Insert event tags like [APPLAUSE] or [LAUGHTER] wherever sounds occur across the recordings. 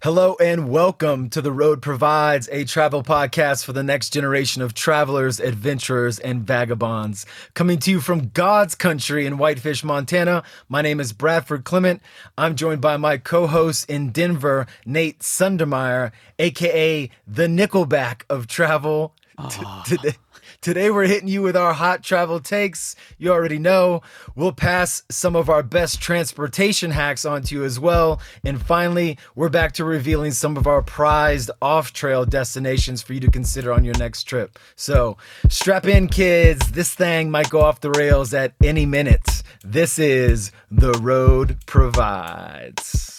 Hello and welcome to The Road Provides, a travel podcast for the next generation of travelers, adventurers, and vagabonds. Coming to you from God's country in Whitefish, Montana. My name is Bradford Clement. I'm joined by my co host in Denver, Nate Sundermeyer, aka the Nickelback of travel. T- [LAUGHS] today, Today we're hitting you with our hot travel takes. You already know. We'll pass some of our best transportation hacks onto you as well. And finally, we're back to revealing some of our prized off trail destinations for you to consider on your next trip. So strap in, kids. This thing might go off the rails at any minute. This is The Road Provides.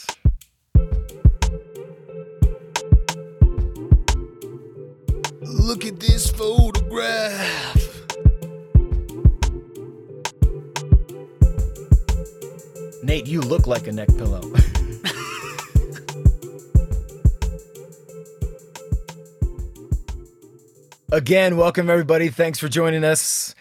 Look at this photograph. Nate, you look like a neck pillow. [LAUGHS] Again, welcome everybody. Thanks for joining us.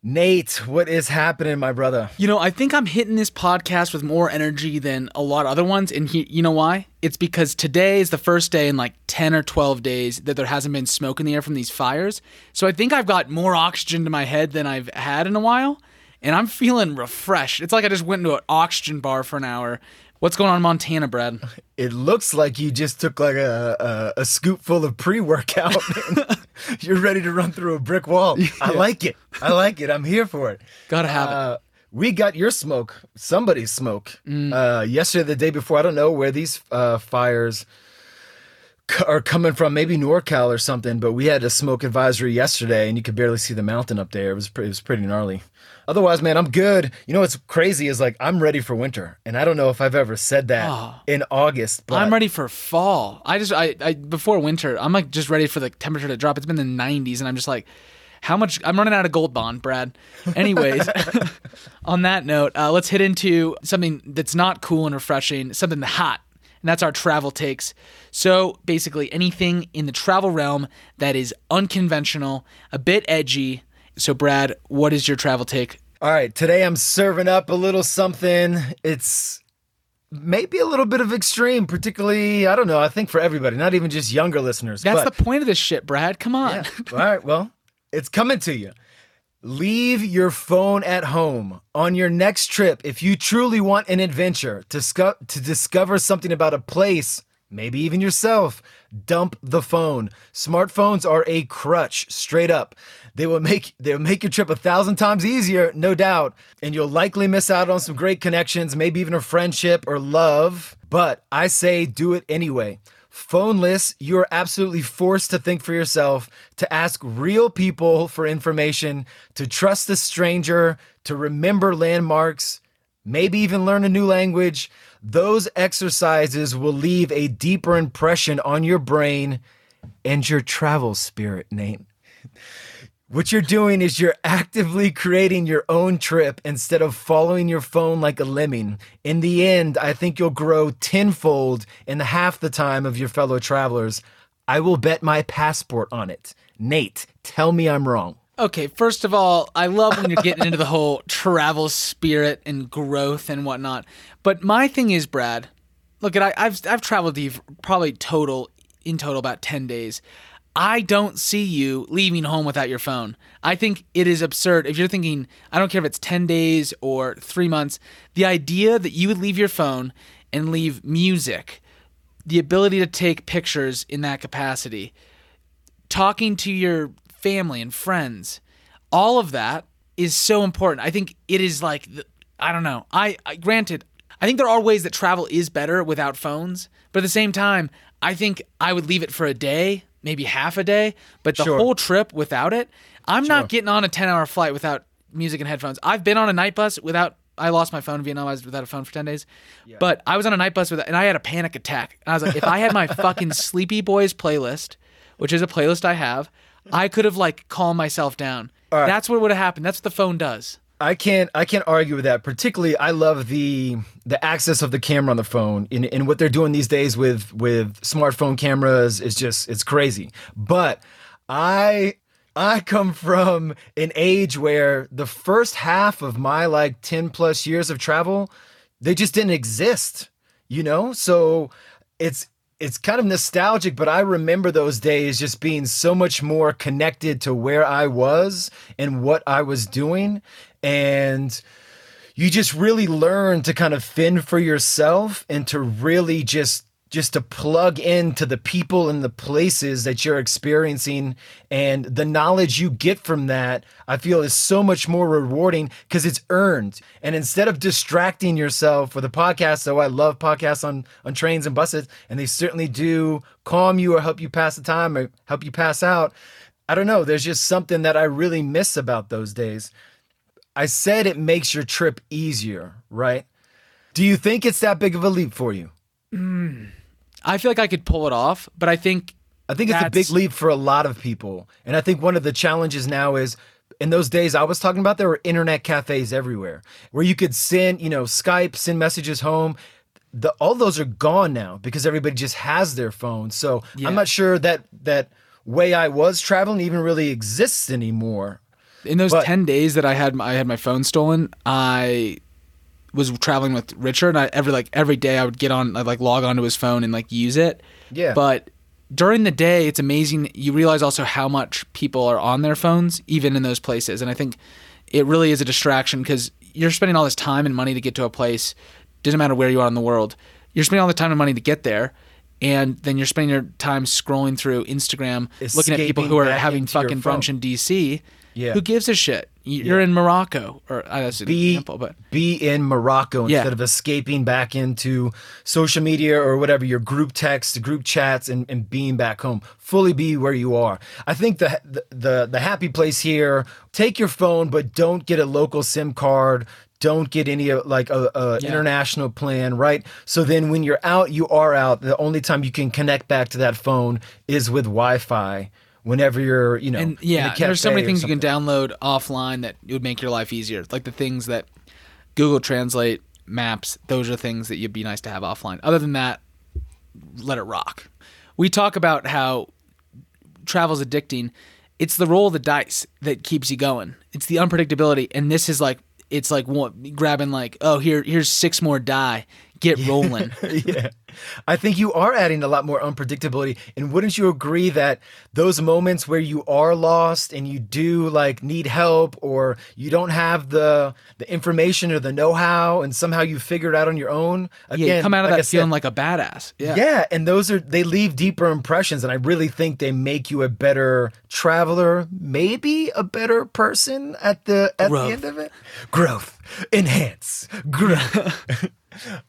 Nate, what is happening, my brother? You know, I think I'm hitting this podcast with more energy than a lot of other ones. And he, you know why? It's because today is the first day in like 10 or 12 days that there hasn't been smoke in the air from these fires. So I think I've got more oxygen to my head than I've had in a while. And I'm feeling refreshed. It's like I just went into an oxygen bar for an hour. What's going on in Montana, Brad? [LAUGHS] It looks like you just took like a, a, a scoop full of pre workout. [LAUGHS] You're ready to run through a brick wall. I [LAUGHS] like it. I like it. I'm here for it. Gotta have it. Uh, we got your smoke, somebody's smoke. Uh, yesterday, the day before, I don't know where these uh, fires [LAUGHS] are coming from. Maybe NorCal or something. But we had a smoke advisory yesterday, and you could barely see the mountain up there. It was pre- it was pretty gnarly. Otherwise, man, I'm good. You know what's crazy is like I'm ready for winter, and I don't know if I've ever said that Oh. in August. But I'm ready for fall. I just I, I before winter, I'm like just ready for the temperature to drop. It's been the 90s, and I'm just like, how much? I'm running out of gold bond, Brad. Anyways, [LAUGHS] [LAUGHS] on that note, uh, let's hit into something that's not cool and refreshing, something hot, and that's our travel takes. So basically, anything in the travel realm that is unconventional, a bit edgy. So, Brad, what is your travel take? All right, today I'm serving up a little something. It's maybe a little bit of extreme, particularly, I don't know, I think for everybody, not even just younger listeners. That's but, the point of this shit, Brad. Come on. Yeah. All right, well, it's coming to you. Leave your phone at home on your next trip if you truly want an adventure to, sco- to discover something about a place, maybe even yourself. Dump the phone. Smartphones are a crutch, straight up. They will make they'll make your trip a thousand times easier, no doubt, and you'll likely miss out on some great connections, maybe even a friendship or love. But I say do it anyway. Phoneless, you are absolutely forced to think for yourself, to ask real people for information, to trust a stranger, to remember landmarks, maybe even learn a new language. Those exercises will leave a deeper impression on your brain and your travel spirit, Nate. What you're doing is you're actively creating your own trip instead of following your phone like a lemming. In the end, I think you'll grow tenfold in half the time of your fellow travelers. I will bet my passport on it. Nate, tell me I'm wrong. Okay, first of all, I love when you're getting into the whole travel spirit and growth and whatnot. But my thing is, Brad, look at I, I've I've traveled to probably total in total about ten days. I don't see you leaving home without your phone. I think it is absurd. If you're thinking, I don't care if it's 10 days or three months, the idea that you would leave your phone and leave music, the ability to take pictures in that capacity, talking to your family and friends, all of that is so important. I think it is like I don't know. I, I granted, I think there are ways that travel is better without phones, but at the same time, I think I would leave it for a day, maybe half a day, but the Sure. whole trip without it, I'm not getting on a 10-hour flight without music and headphones. I've been on a night bus without I lost my phone in Vietnam. I was without a phone for 10 days. But I was on a night bus with and I had a panic attack. And I was like, if I had my [LAUGHS] fucking Sleepy Boys playlist, which is a playlist I have, I could have like calmed myself down. right. That's what would have happened. That's what the phone does. I can't I can't argue with that. Particularly, I love the the access of the camera on the phone and, and what they're doing these days with with smartphone cameras is just it's crazy. But I I come from an age where the first half of my like 10 plus years of travel, they just didn't exist, you know? So it's it's kind of nostalgic, but I remember those days just being so much more connected to where I was and what I was doing. And you just really learn to kind of fend for yourself and to really just just to plug into the people and the places that you're experiencing and the knowledge you get from that i feel is so much more rewarding because it's earned. And instead of distracting yourself with a podcast though i love podcasts on on trains and buses and they certainly do calm you or help you pass the time or help you pass out. I don't know there's just something that i really miss about those days. I said it makes your trip easier right? Do you think it's that big of a leap for you mm. I feel like I could pull it off, but I think I think it's a big leap for a lot of people. And I think one of the challenges now is in those days I was talking about, there were internet cafes everywhere where you could send, you know, Skype, send messages home. The, all those are gone now because everybody just has their phone. So Yeah. I'm not sure that that way I was traveling even really exists anymore. in those But- 10 days that I had my, I had my phone stolen, I was traveling with Richard and I every like every day I would get on I'd like log onto his phone and like use it. Yeah. But during the day it's amazing you realize also how much people are on their phones even in those places and I think it really is a distraction cuz you're spending all this time and money to get to a place doesn't matter where you are in the world. You're spending all the time and money to get there. And then you're spending your time scrolling through Instagram, looking at people who are having fucking brunch in DC. Yeah. Who gives a shit? You- You're in Morocco, or uh, that's an be example, but be in Morocco Yeah. instead of escaping back into social media or whatever your group text, group chats, and, and being back home. Fully be where you are. I think the, the the the happy place here. Take your phone, but don't get a local SIM card. Don't get any uh, like a, a Yeah. international plan, right? So then when you're out, you are out. The only time you can connect back to that phone is with Wi-Fi. Whenever you're, you know, and yeah, there's so many things you can download offline that would make your life easier. Like the things that Google Translate, Maps, those are things that you'd be nice to have offline. Other than that, let it rock. We talk about how travel's addicting. It's the roll of the dice that keeps you going. It's the unpredictability, and this is like it's like one, grabbing like oh here here's six more die, get rolling. [LAUGHS] yeah. I think you are adding a lot more unpredictability. And wouldn't you agree that those moments where you are lost and you do like need help or you don't have the the information or the know-how and somehow you figure it out on your own? Again, yeah, you come out of like I that said, feeling like a badass. Yeah. yeah, and those are they leave deeper impressions, and I really think they make you a better traveler, maybe a better person at the at Growth. the end of it. Growth, enhance, growth. [LAUGHS] [LAUGHS]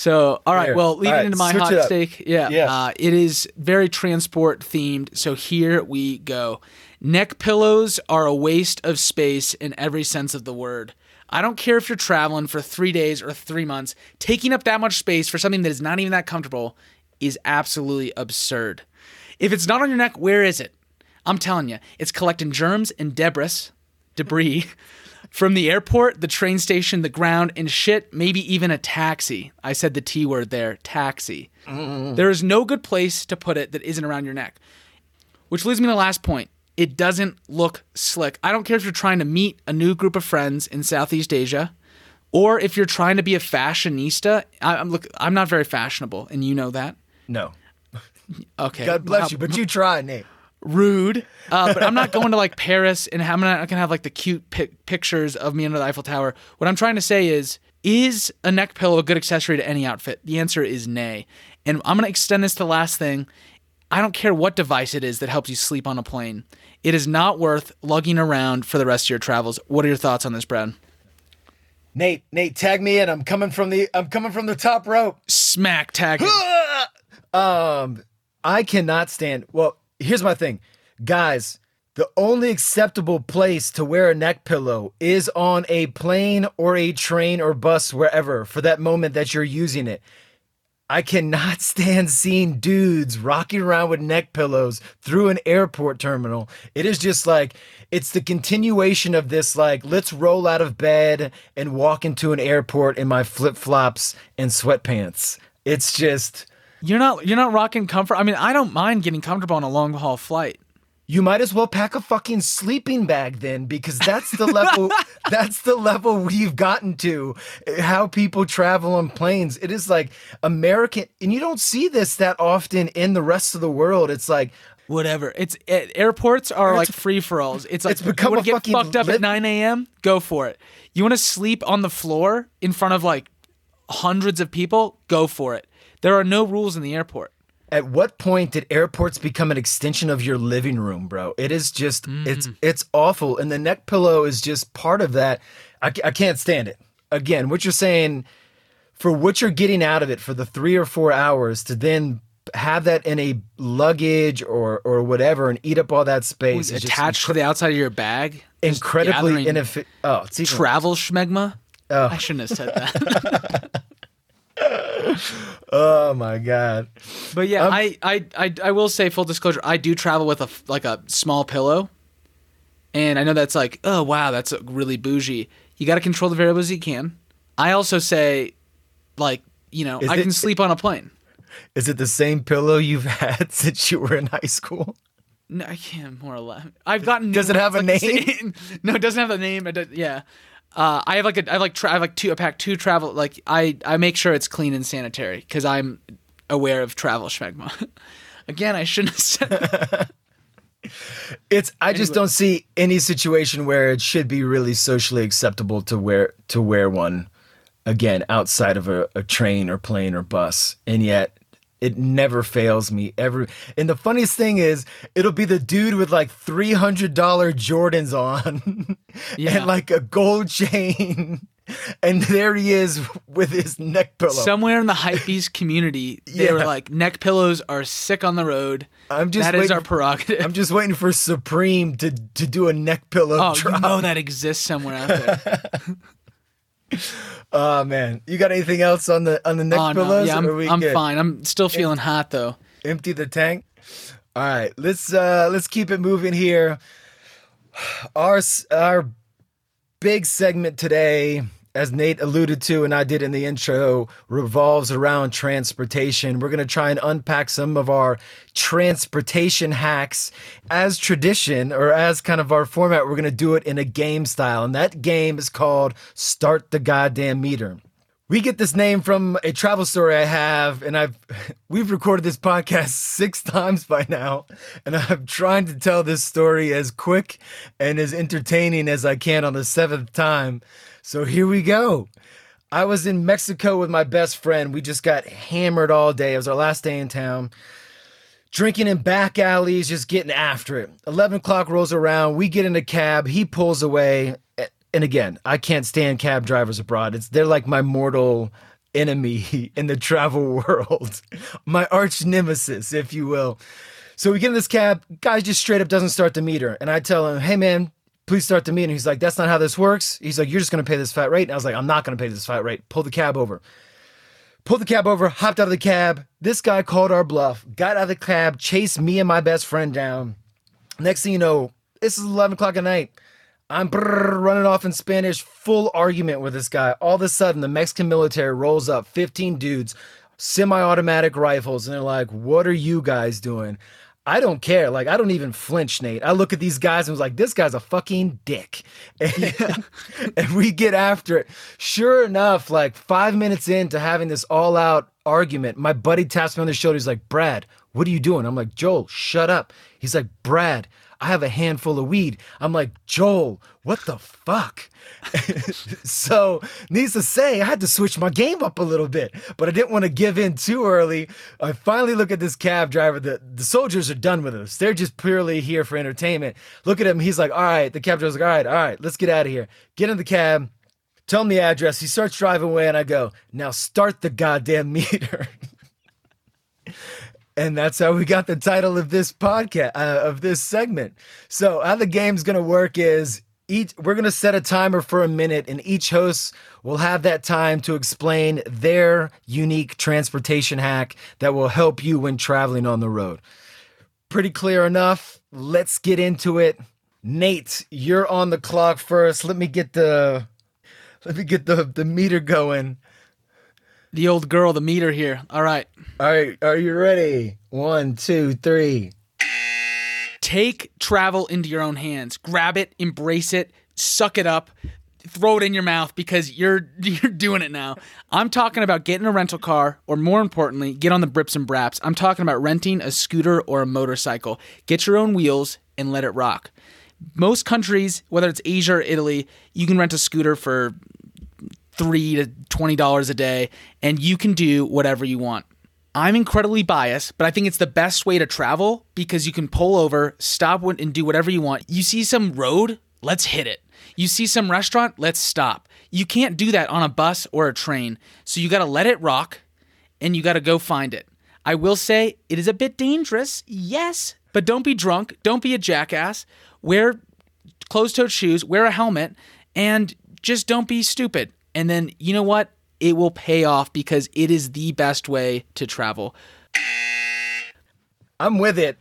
So, all right. There. Well, leading right, into my hot steak, yeah, Yeah. Uh, it is very transport themed. So here we go. Neck pillows are a waste of space in every sense of the word. I don't care if you're traveling for three days or three months. Taking up that much space for something that is not even that comfortable is absolutely absurd. If it's not on your neck, where is it? I'm telling you, it's collecting germs and debris, debris from the airport, the train station, the ground, and shit, maybe even a taxi. I said the T word there taxi. Mm. There is no good place to put it that isn't around your neck. Which leads me to the last point. It doesn't look slick. I don't care if you're trying to meet a new group of friends in Southeast Asia or if you're trying to be a fashionista. I, I'm look I'm not very fashionable and you know that. No. [LAUGHS] Okay. God bless Wow. you, but you try, Nate. Rude. Uh, but I'm not going to like Paris and I'm not gonna have like the cute pic- pictures of me under the Eiffel Tower. What I'm trying to say is, is a neck pillow a good accessory to any outfit? The answer is nay. And I'm gonna extend this to the last thing. I don't care what device it is that helps you sleep on a plane. It is not worth lugging around for the rest of your travels. What are your thoughts on this, Brad? Nate, Nate, tag me in. I'm coming from the I'm coming from the top rope. Smack tag. [LAUGHS] Um, I cannot stand. Well, here's my thing, guys. The only acceptable place to wear a neck pillow is on a plane or a train or bus, wherever, for that moment that you're using it. I cannot [LAUGHS] stand seeing dudes rocking around with neck pillows through an airport terminal. It is just like it's the continuation of this like let's roll out of bed and walk into an airport in my flip-flops and sweatpants. It's just You're not you're not rocking comfort. I mean, I don't mind getting comfortable on a long haul flight. you might as well pack a fucking sleeping bag then because that's the level [LAUGHS] that's the level we've gotten to how people travel on planes it is like american and you don't see this that often in the rest of the world it's like Whatever. It's it, airports are like free for alls. It's like It's become you wanna get fucked up lit- at 9 a.m. Go for it. You want to sleep on the floor in front of like hundreds of people? Go for it. There are no rules in the airport. at what point did airports become an extension of your living room bro it is just it's mm. it's awful and the neck pillow is just part of that I, I can't stand it again what you're saying for what you're getting out of it for the three or four hours to then have that in a luggage or or whatever and eat up all that space attached to the outside of your bag. incredibly inefficient oh it's even, Travel schmegma. Oh. I shouldn't have said that. [LAUGHS] [LAUGHS] oh my god But yeah, Um, I, I, I, I will say full disclosure. I do travel with a like a small pillow, and I know that's like, oh wow, that's really bougie. You got to control the variables you can. I also say, like, you know, I it- can sleep on a plane. is it the same pillow you've [LAUGHS] had since you were in high school No, I can't more or less. I've gotten. Does it have a like, [LAUGHS] name? no, it doesn't have a name. It does, yeah. Uh, I have like a, I have like, tra- I have like two, I pack two travel. Like I, I make sure it's clean and sanitary because I'm aware of travel schmegma. [LAUGHS] Again, I shouldn't have said that. [LAUGHS] It's I just don't see any situation where it should be really socially acceptable to wear to wear one again outside of a, a train or plane or bus. And yet it never fails me ever. And the funniest thing is it'll be the dude with like three hundred dollar Jordans on [LAUGHS] Yeah. and like a gold chain. [LAUGHS] And there he is with his neck pillow. Somewhere in the hypebeast community, they were like, neck pillows are sick on the road. I'm just that is waiting- our prerogative. I'm just waiting for Supreme to to do a neck pillow oh, drop. you know that exists somewhere out there. [LAUGHS] [LAUGHS] Oh man, you got anything else on the on the neck oh, no. pillows? Yeah, or I'm, I'm fine. I'm still feeling hot though. Empty the tank. All right, let's uh let's keep it moving here. Our our big segment today, as Nate alluded to and I did in the intro, revolves around transportation. We're gonna try and unpack some of our transportation hacks as tradition or as kind of our format. We're gonna do it in a game style, and that game is called Start the Goddamn Meter. We get this name from a travel story I have, and I've [LAUGHS] we've recorded this podcast [LAUGHS] six times by now, and I'm trying to tell this story as quick and as entertaining as I can on the seventh time. So here we go. I was in Mexico with my best friend. We just got hammered all day. It was our last day in town. Drinking in back alleys, just getting after it. 11 o'clock rolls around. We get in a cab. He pulls away. And again, I can't stand cab drivers abroad. It's they're like my mortal enemy [LAUGHS] in the travel world, [LAUGHS] my arch nemesis, if you will. So we get in this cab. Guy just straight up doesn't start the meter, and I tell him, "Hey man, please start the meter." He's like, "That's not how this works." He's like, "You're just gonna pay this flat rate." And I was like, "I'm not gonna pay this flat rate." Pull the cab over. Pulled the cab over, hopped out of the cab. This guy called our bluff, got out of the cab, chased me and my best friend down. Next thing you know, this is 11 o'clock at night. I'm running off in Spanish, full argument with this guy. All of a sudden, the Mexican military rolls up, 15 dudes, semi automatic rifles, and they're like, What are you guys doing? I don't care. Like, I don't even flinch, Nate. I look at these guys and was like, This guy's a fucking dick. [LAUGHS] And, and we get after it. Sure enough, like five minutes into having this all out argument, my buddy taps me on the shoulder. He's like, Brad, what are you doing? I'm like, Joel, shut up. He's like, Brad, I have a handful of weed. I'm like, Joel, what the fuck? [LAUGHS] so, needs to say, I had to switch my game up a little bit, but I didn't want to give in too early. I finally look at this cab driver. The, the soldiers are done with us. They're just purely here for entertainment. Look at him. He's like, all right. The cab driver's like, all right, all right, let's get out of here. Get in the cab. Tell him the address. He starts driving away, and I go, now start the goddamn meter. [LAUGHS] And that's how we got the title of this podcast, uh, of this segment. So, how the game's to work is each we're going to set a timer for a minute and each host will have that time to explain their unique transportation hack that will help you when traveling on the road. Pretty clear enough. Let's get into it. Nate, you're on the clock first. Let me get the let me get the the meter going. The old girl, the meter here. All right. All right, are you ready? One, two, three. take travel into your own hands. Grab it, embrace it, suck it up, throw it in your mouth because you're [LAUGHS] you're doing it now. I'm talking about getting a rental car, or more importantly, get on the Brips and Braps. I'm talking about renting a scooter or a motorcycle. Get your own wheels and let it rock. Most countries, whether it's Asia or Italy, you can rent a scooter for three to twenty dollars a day, and you can do whatever you want. I'm incredibly biased, but I think it's the best way to travel because you can pull over, stop and do whatever you want. You see some road, let's hit it. You see some restaurant, let's stop. You can't do that on a bus or a train. So you got to let it rock and you got to go find it. I will say it is a bit dangerous, yes, but don't be drunk, don't be a jackass. Wear closed-toed shoes, wear a helmet, and just don't be stupid. And then, you know what? It will pay off because it is the best way to travel. I'm with it.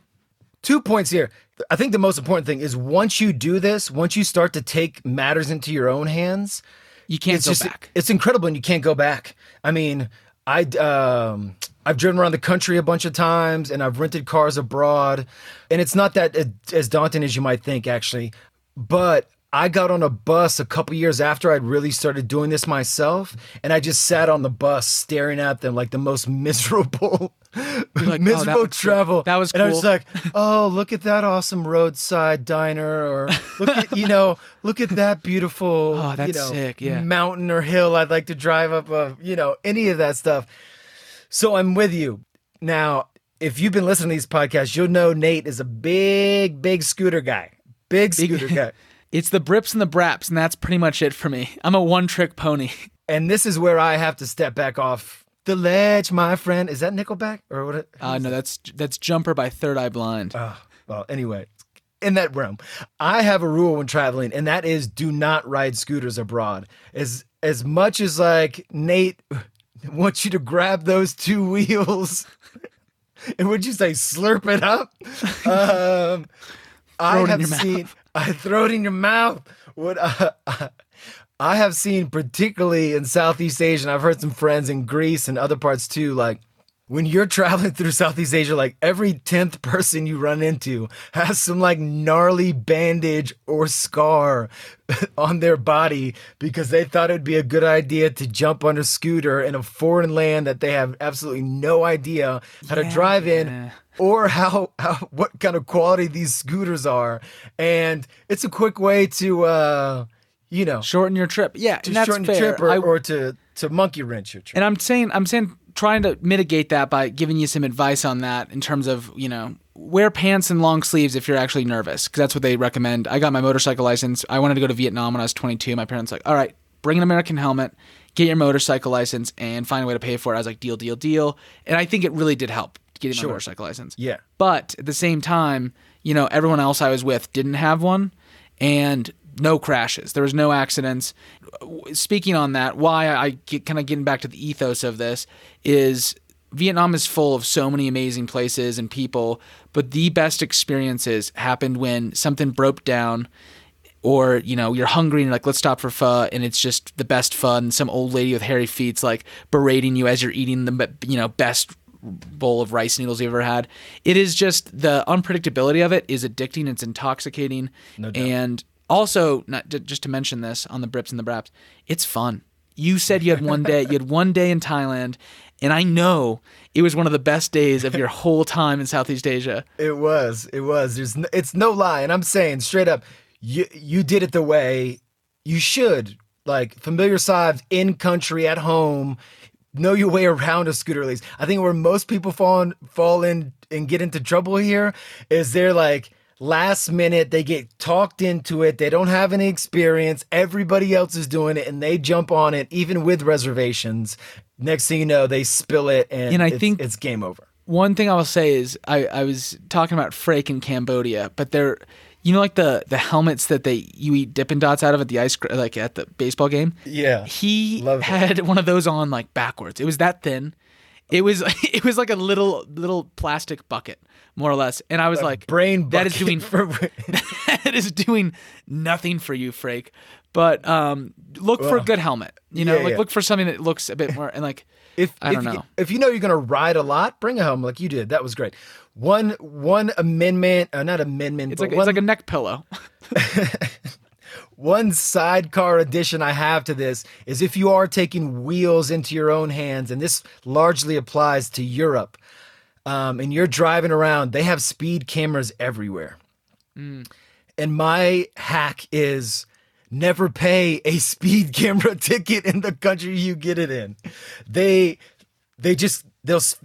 Two points here. I think the most important thing is once you do this, once you start to take matters into your own hands, You can't it's go just back. it's incredible and you can't go back. I mean, I um I've driven around the country a bunch of times and I've rented cars abroad and it's not that uh, as daunting as you might think actually. But I got on a bus a couple years after I'd really started doing this myself and I just sat on the bus staring at them like the most [LAUGHS] miserable like, "Oh, that miserable looks good. travel. That was And I was like, oh, look at that awesome roadside diner, or look at you know, [LAUGHS] look at that beautiful, Oh, that's you know, sick, yeah. mountain or hill. I'd like to drive up of, you know, any of that stuff. So I'm with you. Now, if you've been listening to these podcasts, you'll know Nate is a big, big scooter guy. Big scooter guy. [LAUGHS] It's the Brips and the Braps, and that's pretty much it for me. I'm a one trick pony. And this is where I have to step back off the ledge, my friend. Is that Nickelback or what? it- Uh, no, that's that's Jumper by Third Eye Blind. Ah, well, anyway, in that realm, I have a rule when traveling, and that is do not ride scooters abroad. As as much as like Nate [LAUGHS] wants you to grab those two wheels, [LAUGHS] and would you say slurp it up? [LAUGHS] Um, I Throw it in have seen. I throw it in your mouth. What uh, I have seen, particularly in Southeast Asia, and I've heard some friends in Greece and other parts too, like when you're [LAUGHS] traveling through Southeast Asia, like every 10th person you run into has some like gnarly bandage or scar [LAUGHS] on their body because they thought it'd be a good idea to jump on a scooter in a foreign land that they have absolutely no idea how to drive in yeah. Or how, how what kind of quality these scooters are. And it's a quick way to uh you know Shorten your trip. Yeah, to shorten fair. your trip or, I- or to to monkey wrench your trip. and I'm saying I'm saying trying to mitigate that by giving you some advice on that in terms of you know wear pants and long sleeves if you're actually nervous because that's what they recommend. I got my motorcycle license. I wanted to go to Vietnam when I was 22. My parents were like, all right, bring an American helmet, get your motorcycle license, and find a way to pay for it. I was like, deal, deal, deal. And I think it really did help getting my Sure. motorcycle license. Yeah. But at the same time, you know, everyone else I was with didn't have one and no crashes. There was no accidents. Speaking on that, why I get kind of getting back to the ethos of this is Vietnam is full of so many amazing places and people, but the best experiences happened when something broke down or you know you're hungry and you're like let's stop for pho and it's just the best fun some old lady with hairy feet's like berating you as you're eating the you know best bowl of rice noodles you've ever had it is just the unpredictability of it is addicting it's intoxicating and also not just to mention this on the brips and the braps it's fun you said you had one day you had [LAUGHS] one day in thailand and i know it was one of the best days of your whole time in southeast asia It was. It was. There's. No, it's no lie, and I'm saying straight up, you you did it the way you should. Like familiar sides in country at home, know your way around a scooter. At least I think where most people fall in, fall in and get into trouble here is they're like last minute they get talked into it. They don't have any experience. Everybody else is doing it, and they jump on it even with reservations. Next thing you know, they spill it, and, And I it's- think- it's game over. one thing I will say is I, I was talking about Frake in Cambodia, but they're you know like the the helmets that they you eat Dippin' Dots out of at the ice like at the baseball game. Yeah. He Love that. had one of those on like backwards. It was that thin. It was [LAUGHS] it was like a little little plastic bucket more or less, and I was like brain that is doing for [LAUGHS] [LAUGHS] that is doing nothing for you, Frake. But um, look for a good helmet. You know, Yeah, like yeah. look for something that looks a bit more and like If I don't if, know. if you know you're gonna ride a lot, bring a helmet like you did. That was great. One one amendment, uh, not amendment, It's but like one, it's like a neck pillow. [LAUGHS] [LAUGHS] one sidecar addition I have to this is if you are taking wheels into your own hands, and this largely applies to Europe, um, and you're driving around, they have speed cameras everywhere. And my hack is never pay a speed [LAUGHS] camera ticket in the country you get it in. They they just they'll s-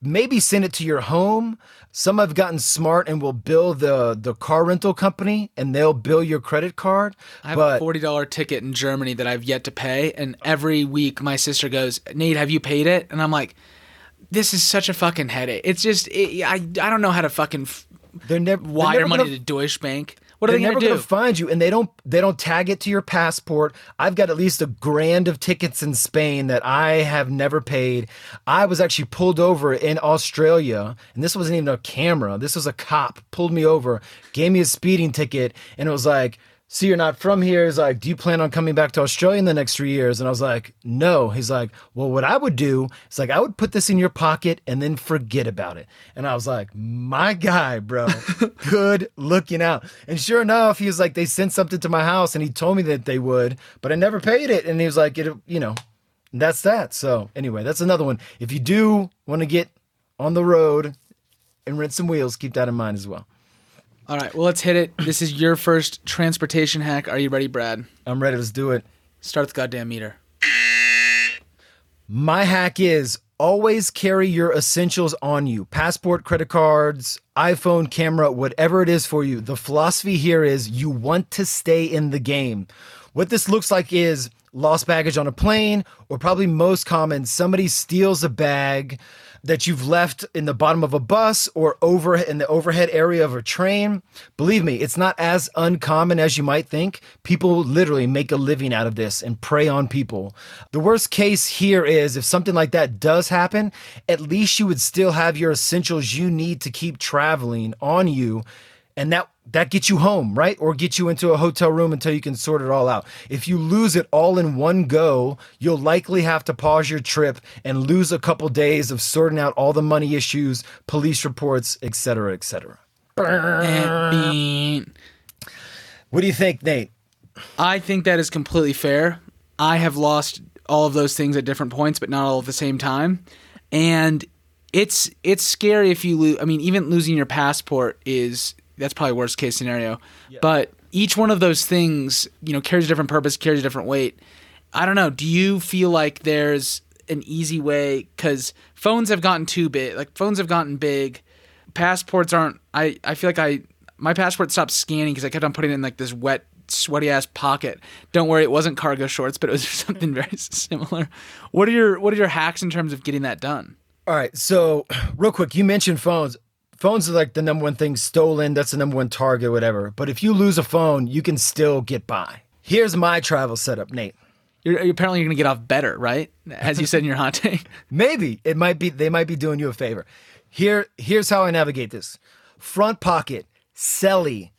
maybe send it to your home. Some have gotten smart and will bill the the car rental company and they'll bill your credit card. I have but a forty dollar ticket in Germany that I've yet to pay, and every week my sister goes, "Nate, have you paid it?" And I'm like, "This is such a fucking headache. It's just it, I I don't know how to fucking f- they're never they're wire never money gonna- to Deutsche Bank. What are they're they never gonna gonna find you, and they don't they don't tag it to your passport. I've got at least a grand of tickets in Spain that I have never paid. I was actually pulled over in Australia, and this wasn't even a camera. This was a cop pulled me over, gave me a speeding ticket, and it was like. So you're not from here. He's like, do you plan on coming back to Australia in the next three years? And I was like, no. He's like, well, what I would do is like, I would put this in your pocket and then forget about it. And I was like, my guy, bro, [LAUGHS] good looking out. And sure enough, he was like, they sent something to my house and he told me that they would, but I never paid it. And he was like, it, you know, that's that. So anyway, that's another one. If you do want to get on the road and rent some wheels, keep that in mind as well. All right, well let's hit it. [COUGHS] This is your first transportation hack. Are you ready, Brad? I'm ready. Let's do it. Start the goddamn meter. My hack is always carry your essentials on you passport, credit cards, iPhone, camera, whatever it is for you. The philosophy here is you want to stay in the game. What this looks like is lost baggage on a plane, or probably most common, somebody steals a bag that you've left in the bottom of a bus or over in the overhead area of a train. Believe me, it's not as uncommon as you might think. People literally make a living out of this and prey on people. The worst case here is if something like that does happen, at least you would still have your essentials you need to keep traveling on you and that that gets you home, right? Or get you into a hotel room until you can sort it all out. If you lose it all in one go, you'll likely have to pause your trip and lose a couple days of sorting out all the money issues, police reports, etc., etc. And bean. What do you think, Nate? I think that is completely fair. I have lost all of those things at different points, but not all at the same time. And it's it's scary if you lose. I mean, even losing your passport is that's probably worst case scenario. But each one of those things, you know, carries a different purpose, carries a different weight. I don't know. Do you feel like there's an easy way? Because phones have gotten too big. Like phones have gotten big. Passports aren't. I I feel like I my passport stopped scanning because I kept on putting it in like this wet sweaty ass pocket. Don't worry, it wasn't cargo shorts, but it was [LAUGHS] something very [LAUGHS] similar. What are your what are your hacks in terms of getting that done? All right, so [CLEARS THROAT] real quick, you mentioned phones. Phones are like the number one thing stolen. That's the number one target, whatever. But if you lose a phone, you can still get by. Here's my travel setup, Nate. You're, apparently, you're gonna get off better, right? As you said in your hot take. [LAUGHS] Maybe it might be they might be doing you a favor. Here, here's how I navigate this: front pocket, celly,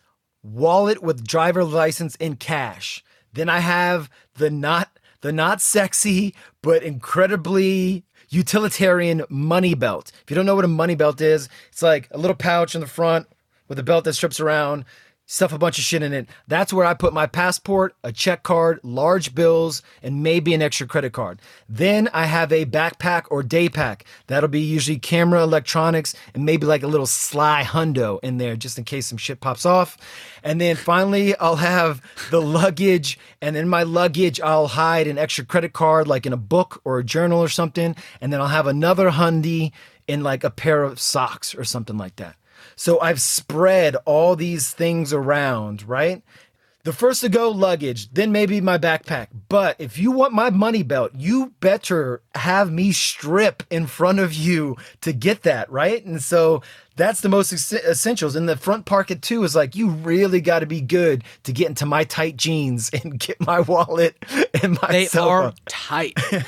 wallet with driver license and cash. Then I have the not the not sexy but incredibly utilitarian money belt. If you don't know what a money belt is, it's like a little pouch in the front with a belt that strips around, stuff a bunch of shit in it. That's where I put my passport, a check card, large bills, and maybe an extra credit card. Then I have a backpack or day pack. That'll be usually camera, electronics, and maybe like a little sly hundo in there just in case some shit pops off. And then finally, I'll have the luggage, and in my luggage, I'll hide an extra credit card, like in a book or a journal or something. And then I'll have another hundy in like a pair of socks or something like that. So I've spread all these things around, right? The first to go luggage, then maybe my backpack. But if you want my money belt, you better have me strip in front of you to get that, right? And so that's the most essentials. And the front pocket too is like you really got to be good to get into my tight jeans [LAUGHS] and get my wallet and my They cell are phone. tight. [LAUGHS]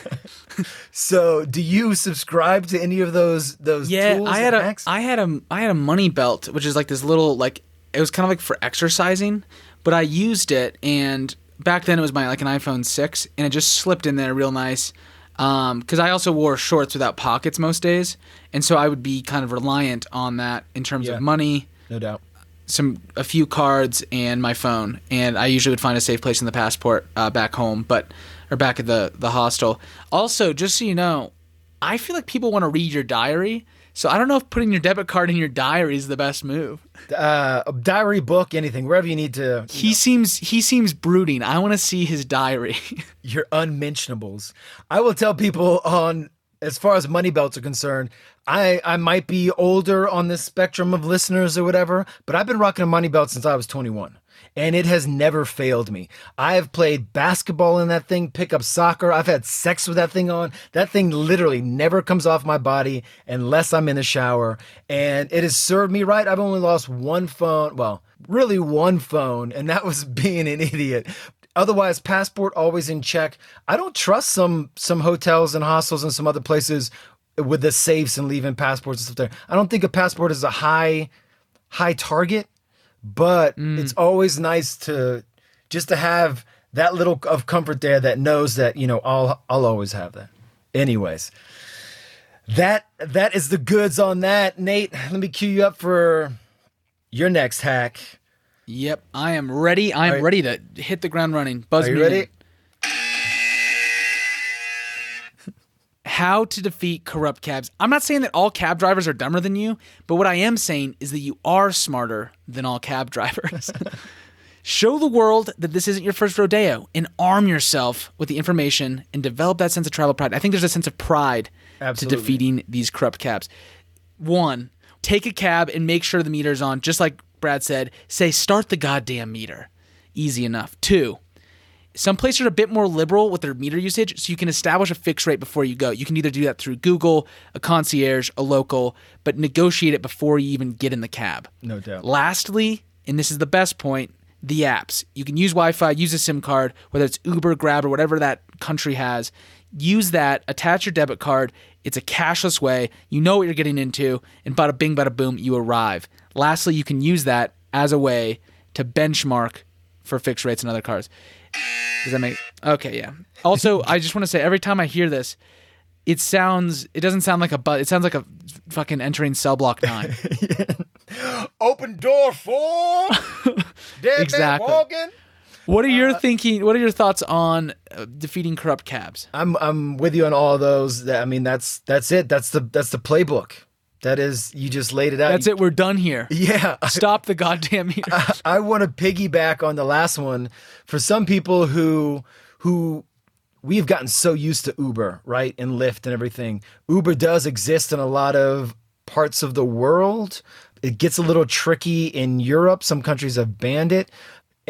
So, do you subscribe to any of those those Yeah, tools I had a? I had a I had a money belt, which is like this little like it was kind of like for exercising, but I used it and back then it was my like an iPhone six and it just slipped in there real nice. because I also wore shorts without pockets most days, and so I would be kind of reliant on that in terms Yeah. of money, No doubt. some a few cards, and my phone. And I usually would find a safe place in the passport uh, back home, but or back at the the hostel. Also, just so you know, I feel like people want to read your diary. So I don't know if putting your debit card in your diary is the best move. Uh, a diary book, anything, wherever you need to. you He seems he seems brooding. I want to see his diary. [LAUGHS] your unmentionables. I will tell people on as far as money belts are concerned, I I might be older on this spectrum of listeners or whatever, but I've been rocking a money belt since I was 21. And it has never failed me. I have played basketball in that thing, pick up soccer. I've had sex with that thing on. That thing literally never comes off my body unless I'm in the shower. And it has served me right. I've only lost one phone. Well, really one phone, and that was [LAUGHS] being an idiot. Otherwise, passport always in check. I don't trust some some hotels and hostels and some other places with the safes and leaving passports and stuff there. I don't think a passport is a high high target, but mm. it's always nice to just to have that little of comfort there that knows that you know I'll I'll always have that. Anyways, that that is the goods on that. Nate, let me cue you up for your next hack. yep, I am ready. I am ready to hit the ground running. Buzz Are you me ready? in. How to defeat corrupt cabs. I'm not saying that all cab drivers are dumber than you, but what I am saying is that you are smarter than all cab [LAUGHS] drivers. Show the world that this isn't your first rodeo and arm yourself with the information and develop that sense of travel pride. I think there's a sense of pride Absolutely. to defeating these corrupt cabs. One, take a cab and make sure the meter's on, just like Brad said. Say, start the goddamn meter. Easy enough. Two, some places are a bit more liberal with their meter usage, so you can establish a fixed rate before you go. You can either do that through Google, a concierge, a local, but negotiate it before you even get in the cab. No doubt. Lastly, and this is the best point, the apps. You can use Wi Fi, use a SIM card, whether it's Uber, Grab, or whatever that country has. Use that, attach your debit card. It's a cashless way. You know what you're getting into, and bada bing, bada boom, you arrive. Lastly, you can use that as a way to benchmark for fixed rates and other cars. Does that make okay? Yeah. Also, I just want to say every time I hear this, it sounds it doesn't sound like a but it sounds like a fucking entering cell block nine. [LAUGHS] Open door four. [LAUGHS] Dead man Exactly. walking. What are your thinking? What are your thoughts on uh, defeating corrupt cabs? I'm I'm with you on all those. I mean, that's that's it. That's the that's the playbook. That is, you just laid it out. That's it. We're done here. [LAUGHS] Yeah, Stop the goddamn meter. [LAUGHS] I want to piggyback on the last one. For some people who who we've gotten so used to Uber, right, and Lyft and everything. Uber does exist in a lot of parts of the world. It gets a little tricky in Europe. Some countries have banned it.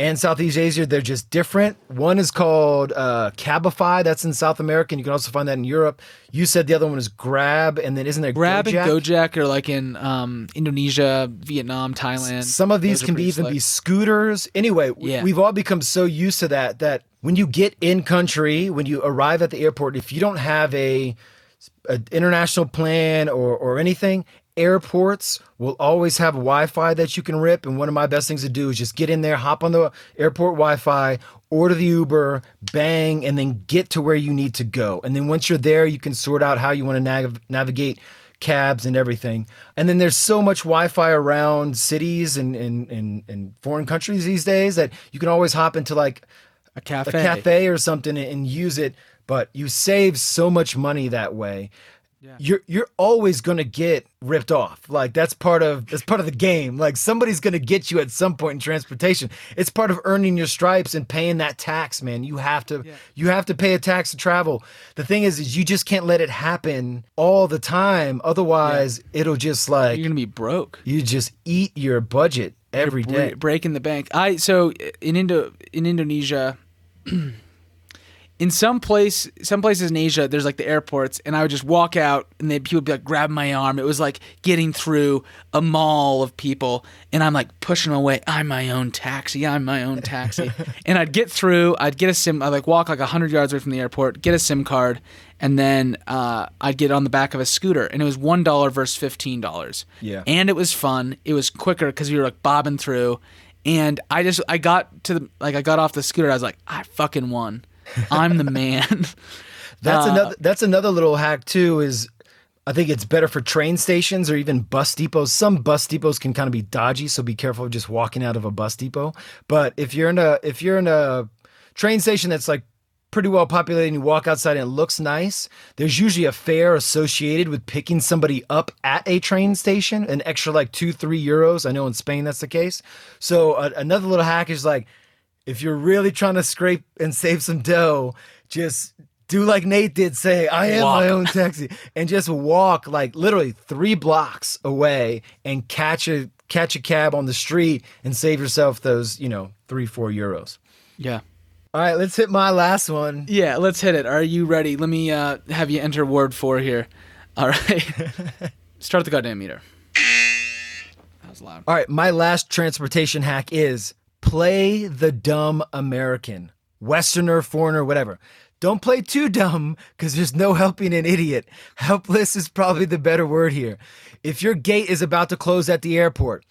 And Southeast Asia, they're just different. One is called uh, Cabify. That's in South America. And you can also find that in Europe. You said the other one is Grab, and then isn't there Grab Gojek? and Gojek are like in um, Indonesia, Vietnam, Thailand. Some of these Those can be even slick. be scooters. Anyway, Yeah. we've all become so used to that that when you get in country, when you arrive at the airport, if you don't have a, a international plan or or anything, airports will always have Wi-Fi that you can rip. And one of my best things to do is just get in there, hop on the airport Wi-Fi, order the Uber, bang, and then get to where you need to go. And then once you're there, you can sort out how you want to nav- navigate cabs and everything. And then there's so much Wi-Fi around cities and and, and, and foreign countries these days that you can always hop into like a cafe. a cafe or something and use it. But you save so much money that way. You're you're always gonna get ripped off. Like that's part of that's part of the game. Like somebody's gonna get you at some point in transportation. It's part of earning your stripes and paying that tax, man. You have to you have to pay a tax to travel. The thing is, is you just can't let it happen all the time. Otherwise, it'll just like You're gonna be broke. you just eat your budget every Bre- day. breaking the bank. I so in Indo in Indonesia, [CLEARS THROAT] [CLEARS THROAT] in some place, some places in Asia, there's like the airports, and I would just walk out, and then people would be like grab my arm. It was like getting through a mall of people, and I'm like pushing them away. I'm my own taxi. I'm my own taxi, [LAUGHS] and I'd get through. I'd get a sim. I'd like walk like hundred yards away from the airport, get a sim card, and then uh, I'd get on the back of a scooter, and it was one dollar versus fifteen dollars. Yeah. and it was fun. It was quicker because we were like bobbing through, and I just I got to the like I got off the scooter. I was like, I fucking won. I'm the man. [LAUGHS] That's Uh, another that's another little hack too is I think it's better for train stations or even bus depots. Some bus depots can kind of be dodgy, so be careful of just walking out of a bus depot. But if you're in a if you're in a train station that's like pretty well populated and you walk outside and it looks nice, there's usually a fare associated with picking somebody up at a train station, an extra like two, three euros. I know in Spain that's the case. So uh, another little hack is like if you're really trying to scrape and save some dough, just do like Nate did say, I am my own taxi and just walk like literally three blocks away and catch a catch a cab on the street and save yourself those, you know, three, four euros. Yeah. All right, let's hit my last one. Yeah, let's hit it. Are you ready? Let me uh, have you enter word four here. All right. [LAUGHS] Start the goddamn meter. That was loud. All right, my last transportation hack is play the dumb American, Westerner, foreigner, whatever. Don't play too dumb because there's no helping an idiot. Helpless is probably the better word here. If your gate is about to close at the airport,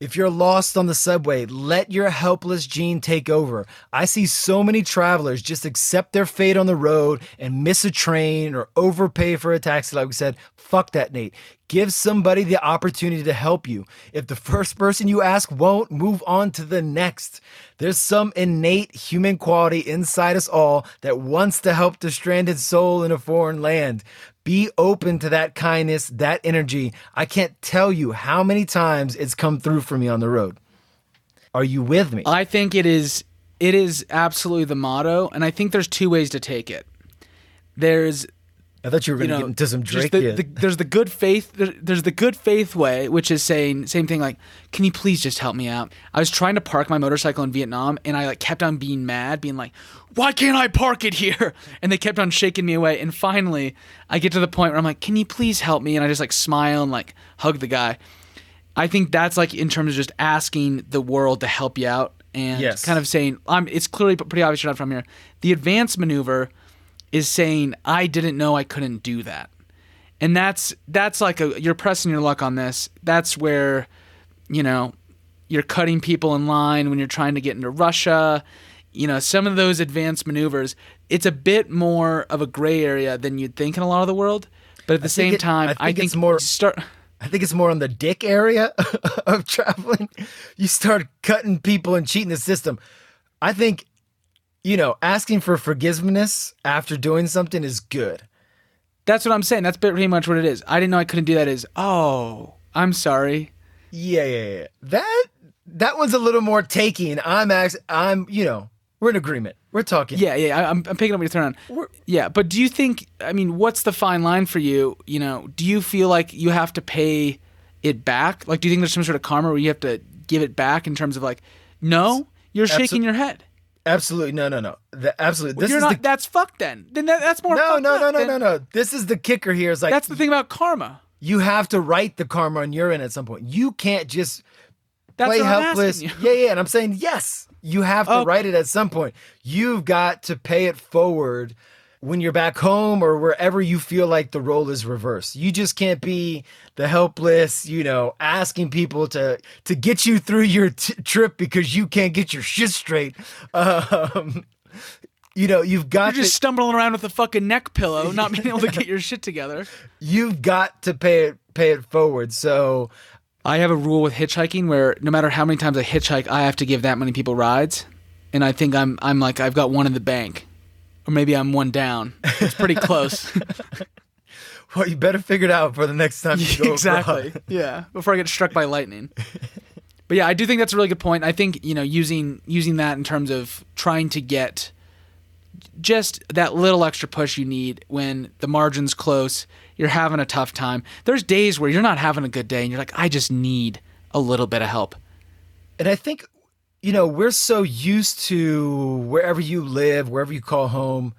if you're lost on the subway, let your helpless gene take over. I see so many travelers just accept their fate on the road and miss a train or overpay for a taxi, like we said. Fuck that, Nate. Give somebody the opportunity to help you. If the first person you ask won't, move on to the next. There's some innate human quality inside us all that wants to help the stranded soul in a foreign land. Be open to that kindness, that energy. I can't tell you how many times it's come through for me on the road. Are you with me? I think it is it is absolutely the motto, and I think there's two ways to take it. There's I thought you were going to get into some Drake the, the, there's the good faith. there- There's the good faith way, which is saying same thing like, "Can you please just help me out?" I was trying to park my motorcycle in Vietnam, and I like kept on being mad, being like, "Why can't I park it here?" [LAUGHS] And they kept on shaking me away. And finally, I get to the point where I'm like, "Can you please help me?" And I just like smile and like hug the guy. I think that's like in terms of just asking the world to help you out and Yes. kind of saying, "I'm." It's clearly pretty obvious you're not from here. The advanced maneuver is saying, "I didn't know I couldn't do that." and that's that's like a you're pressing your luck on this that's where you know you're cutting people in line when you're trying to get into russia you know some of those advanced maneuvers it's a bit more of a gray area than you'd think in a lot of the world but at the same it- time I think it's more- start I think it's more on the dick area [LAUGHS] of traveling. You start cutting people and cheating the system. I think, you know, asking for forgiveness after doing something is good. that's what i'm saying that's pretty much what it is i didn't know i couldn't do that is oh i'm sorry Yeah, yeah, yeah. That that one's a little more taking. I'm ax- I'm, you know, we're in agreement. We're talking. Yeah, yeah, I, I'm, I'm picking up what you're throwing. We're- Yeah, but do you think? I mean, what's the fine line for you? You know, do you feel like you have to pay it back? Like, do you think there's some sort of karma where you have to give it back in terms of like, no, you're shaking your head. Absolutely. No, no, no. The, absolutely. This you're is not. the that's fucked. Then, then that, that's more. No, no, no, no, no, no. This is the kicker here. Is like That's the thing about karma. you have to write the karma on your end at some point. You can't just That's play helpless. Yeah, yeah. And I'm saying yes. You have to Okay. write it at some point. You've got to pay it forward when you're back home or wherever you feel like the role is reversed. You just can't be the helpless, you know, asking people to to get you through your t- trip because you can't get your shit straight. Um, you know, you've got You're just to stumbling around with a fucking neck pillow, [LAUGHS] not being able to get your shit together. you've got to pay it pay it forward. So I have a rule with hitchhiking where no matter how many times I hitchhike, I have to give that many people rides, and I think I'm I'm like I've got one in the bank, or maybe I'm one down. It's pretty close. [LAUGHS] well, you better figure it out for the next time you go [LAUGHS] exactly. abroad. [LAUGHS] Yeah. Before I get struck by lightning. But yeah, I do think that's a really good point. I think you know using using that in terms of trying to get just that little extra push you need when the margin's close, you're having a tough time. There's days where you're not having a good day and you're like, I just need a little bit of help. And I think, you know, we're so used to wherever you live, wherever you call home,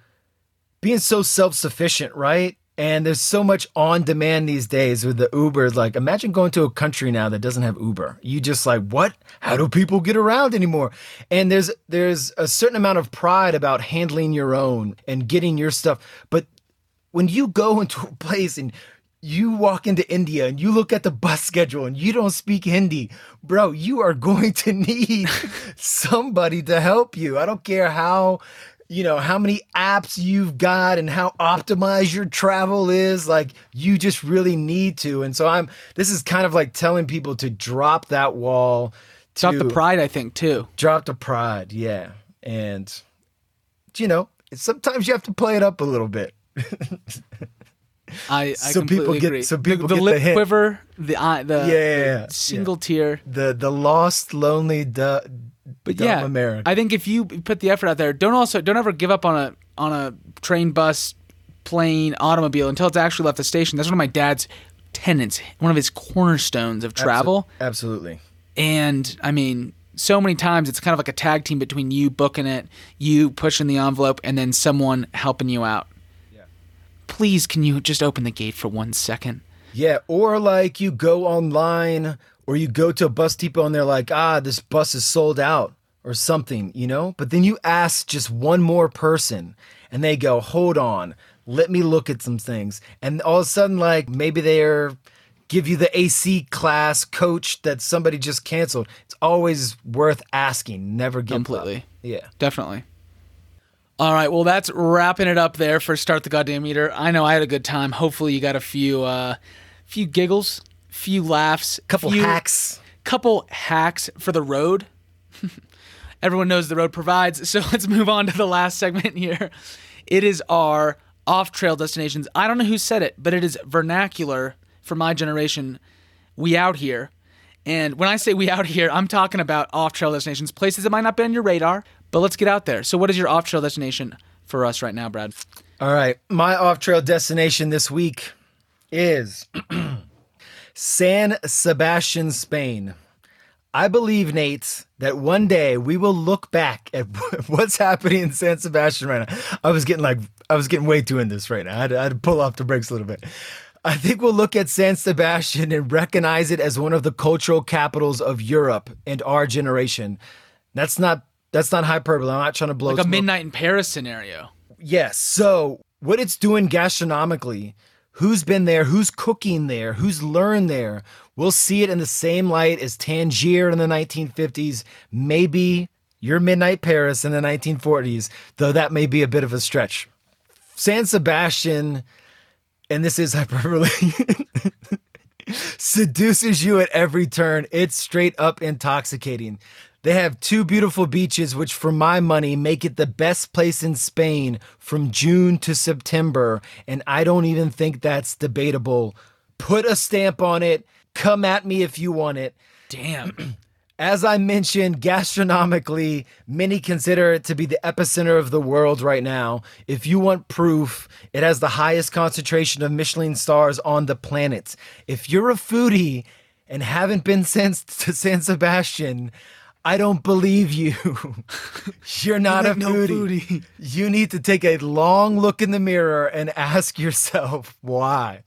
being so self sufficient, right? And there's so much on demand these days with the Uber. Like, imagine going to a country now that doesn't have Uber. You just like, what? How do people get around anymore? And there's there's a certain amount of pride about handling your own and getting your stuff. But when you go into a place and you walk into India and you look at the bus schedule and you don't speak Hindi, bro, you are [LAUGHS] going to need somebody to help you. I don't care how you know how many apps you've got and how optimized your travel is like you just really need to and so i'm this is kind of like telling people to drop that wall Drop to the pride, I think, too. drop the pride yeah and you know sometimes you have to play it up a little bit [LAUGHS] I, I So people get- agree. so people the, get the lip hint. quiver, the eye, the, Yeah, yeah, yeah. the single tear. the the lost lonely du- But dumb yeah, america I think if you put the effort out there, don't also don't ever give up on a on a train, bus, plane, automobile until it's actually left the station. That's one of my dad's tenets, one of his cornerstones of travel. absolutely And I mean, so many times it's kind of like a tag team between you booking it, you pushing the envelope, and then someone helping you out. Please, can you just open the gate for one second? Yeah, or like you go online or you go to a bus depot and they're like, ah, this bus is sold out or something, you know? But then you ask just one more person and they go, hold on, let me look at some things. And all of a sudden, like maybe they're give you the AC class coach that somebody just canceled. It's always worth asking. Never give up. Completely. Yeah. Definitely. All right, well, that's wrapping it up there for start the goddamn meter. I know I had a good time. Hopefully, you got a few, uh, few giggles, few laughs, Couple few, hacks. couple hacks for the road. [LAUGHS] Everyone knows the road provides. So [LAUGHS] let's move on to the last segment here. It is our off trail destinations. I don't know who said it, but it is vernacular for my generation. We out here. And when I say we out here, I'm talking about off trail destinations, places that might not be on your radar, but let's get out there. So, what is your off trail destination for us right now, Brad? All right. My off trail destination this week is [CLEARS THROAT] San Sebastian, Spain. I believe, Nate, that one day we will look back at [LAUGHS] what's happening in San Sebastian right now. I was getting like, I was getting way too in this right now. I had, I had to pull off the brakes a little bit. I think we'll look at San Sebastian and recognize it as one of the cultural capitals of Europe and our generation. That's not that's not hyperbole. I'm not trying to blow Like a smoke midnight in Paris scenario. Yes. So what it's doing gastronomically, who's been there, who's cooking there, who's learned there, we'll see it in the same light as Tangier in the 1950s, maybe your Midnight Paris in the 1940s, though that may be a bit of a stretch. San Sebastian, and this is [LAUGHS] hyperbole, seduces you at every turn. It's straight up intoxicating. They have two beautiful beaches, which for my money make it the best place in Spain from June to September. And I don't even think that's debatable. Put a stamp on it. Come at me if you want it. Damn. [CLEARS THROAT] As I mentioned, gastronomically, many consider it to be the epicenter of the world right now. If you want proof, it has the highest concentration of Michelin stars on the planet. If you're a foodie and haven't been [LAUGHS] since to San Sebastian, I don't believe you. [LAUGHS] You're not a ain't no foodie. foodie. You need to take a long look in the mirror and ask yourself why.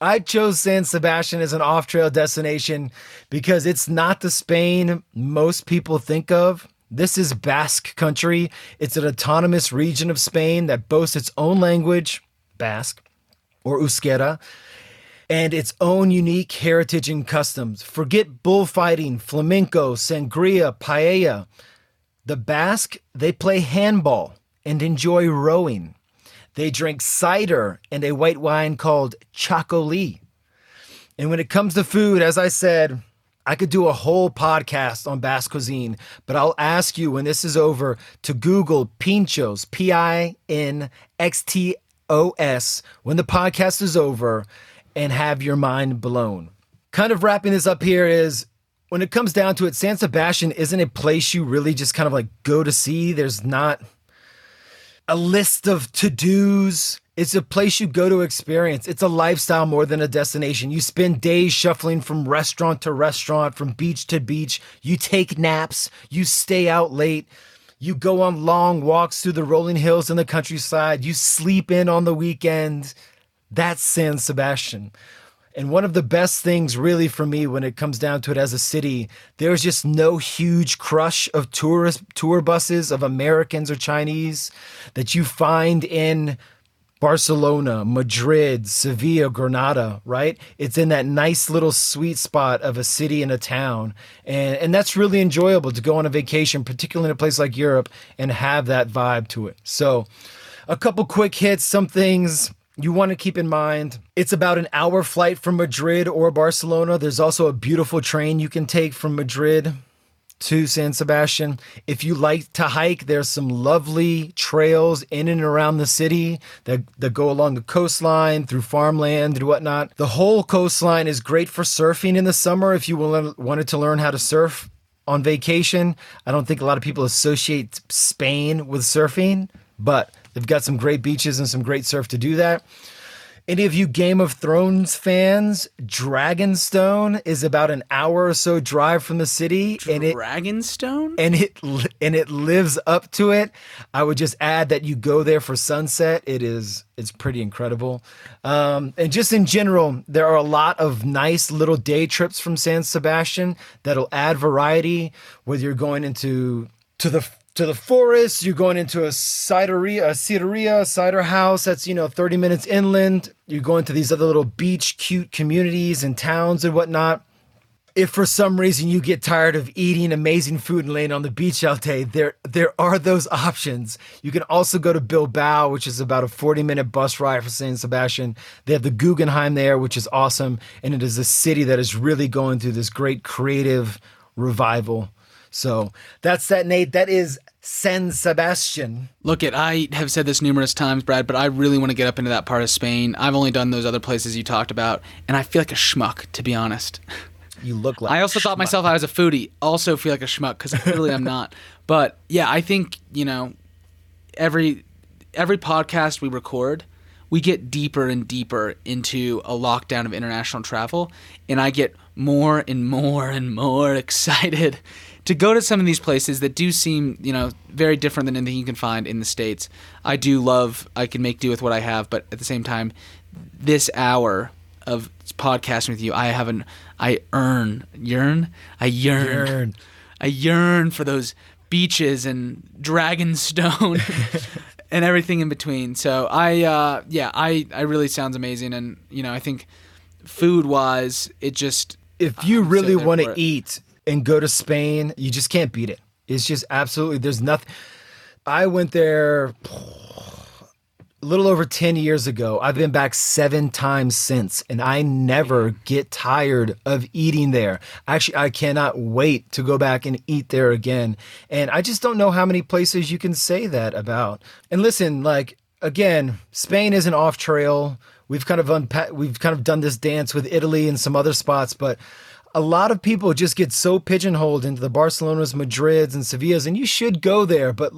I chose San Sebastian as an off trail destination because it's not the Spain most people think of. This is Basque country. It's an autonomous region of Spain that boasts its own language, Basque, or Euskera, and its own unique heritage and customs. Forget bullfighting, flamenco, sangria, paella. The Basque, they play handball and enjoy rowing. They drink cider and a white wine called Chacoli. And when it comes to food, as I said, I could do a whole podcast on Basque cuisine, but I'll ask you when this is over to Google Pinchos, P I N X T O S, when the podcast is over and have your mind blown. Kind of wrapping this up here is when it comes down to it, San Sebastian isn't a place you really just kind of like go to see. There's not a list of to dos. It's a place you go to experience. It's a lifestyle more than a destination. You spend days shuffling from restaurant to restaurant, from beach to beach. You take naps. You stay out late. You go on long walks through the rolling hills in the countryside. You sleep in on the weekend. That's San Sebastian. And one of the best things, really, for me, when it comes down to it as a city, there's just no huge crush of tourist tour buses of Americans or Chinese that you find in Barcelona, Madrid, Sevilla, Granada, right? It's in that nice little sweet spot of a city and a town. And and that's really enjoyable to go on a vacation, particularly in a place like Europe and have that vibe to it. So, a couple quick hits, some things you want to keep in mind. It's about an hour flight from Madrid or Barcelona. There's also a beautiful train you can take from Madrid to San Sebastian. If you like to hike, there's some lovely trails in and around the city that, that go along the coastline, through farmland and whatnot. The whole coastline is great for surfing in the summer if you wanted to learn how to surf on vacation. I don't think a lot of people associate Spain with surfing, but they've got some great beaches and some great surf to do that. Any of you Game of Thrones fans, Dragonstone is about an hour or so drive from the city, and it Dragonstone? and it and it lives up to it. I would just add that you go there for sunset. It is it's pretty incredible. Um, and just in general, there are a lot of nice little day trips from San Sebastian that'll add variety. Whether you're going into to the to the forest, you're going into a cideria, a cideria, cider house that's you know 30 minutes inland. You're going to these other little beach cute communities and towns and whatnot if for some reason you get tired of eating amazing food and laying on the beach all day, there there are those options. You can also go to Bilbao, which is about a 40 minute bus ride from San Sebastian. They have the Guggenheim there, which is awesome, and it is a city that is really going through this great creative revival. So that's that, Nate. That is San Sebastian. Look, it. I have said this numerous times, Brad, but I really want to get up into that part of Spain. I've only done those other places you talked about, and I feel like a schmuck, to be honest. You look like I also thought myself I was a foodie. Also feel like a schmuck because clearly I'm not. [LAUGHS] But yeah, I think you know every every podcast we record, we get deeper and deeper into a lockdown of international travel, and I get more and more and more [LAUGHS] excited to go to some of these places that do seem you know very different than anything you can find in the states. I do love. I can make do with what I have, but at the same time, this hour of podcasting with you, I have an I earn yearn I yearn, Yearn. I yearn for those beaches and Dragonstone [LAUGHS] and everything in between. So I uh, yeah I I really sounds amazing, and you know I think food wise it just if you really want to eat and go to Spain, you just can't beat it. It's just absolutely there's nothing. I went there a little over 10 years ago. I've been back 7 times since and I never get tired of eating there. Actually, I cannot wait to go back and eat there again. And I just don't know how many places you can say that about. And listen, like again, Spain isn't off trail. We've kind of unpa- we've kind of done this dance with Italy and some other spots, but a lot of people just get so pigeonholed into the Barcelonas, Madrids, and Sevillas, and you should go there. But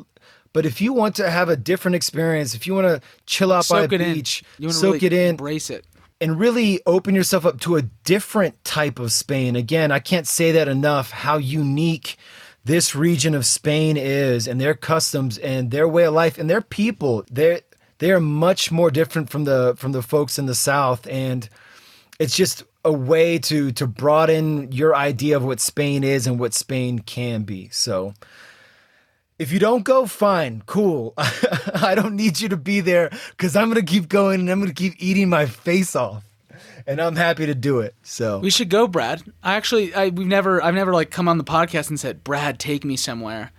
but if you want to have a different experience, if you want to chill out by soak a it in. beach, You soak really it in, embrace it. and really open yourself up to a different type of Spain. Again, I can't say that enough how unique this region of Spain is and their customs and their way of life and their people. They're they're much more different from the from the folks in the south and it's just a way to to broaden your idea of what Spain is and what Spain can be. So if you don't go, fine, cool. [LAUGHS] I don't need you to be there because I'm gonna keep going and I'm gonna keep eating my face off, and I'm happy to do it. So We should go, Brad. I actually, I we've never, I've never like come on the podcast and said, Brad, take me somewhere.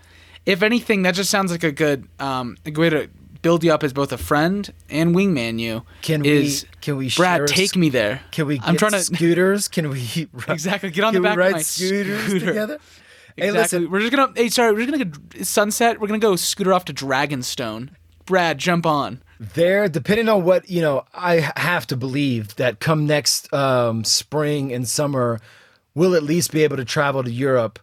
If anything, that just sounds like a good, um, a good way to build you up as both a friend and wingman. You Can is, we- can we Brad, take sc- me there. can we? Get I'm trying to scooters. Can we [LAUGHS] Exactly, get on the back of ride my scooters scooter. together? Hey, listen. We're just gonna. Hey, sorry. We're just gonna go sunset. We're gonna go scooter off to Dragonstone. Brad, jump on. there depending on what you know i have to believe that come next um, spring and summer we'll at least be able to travel to europe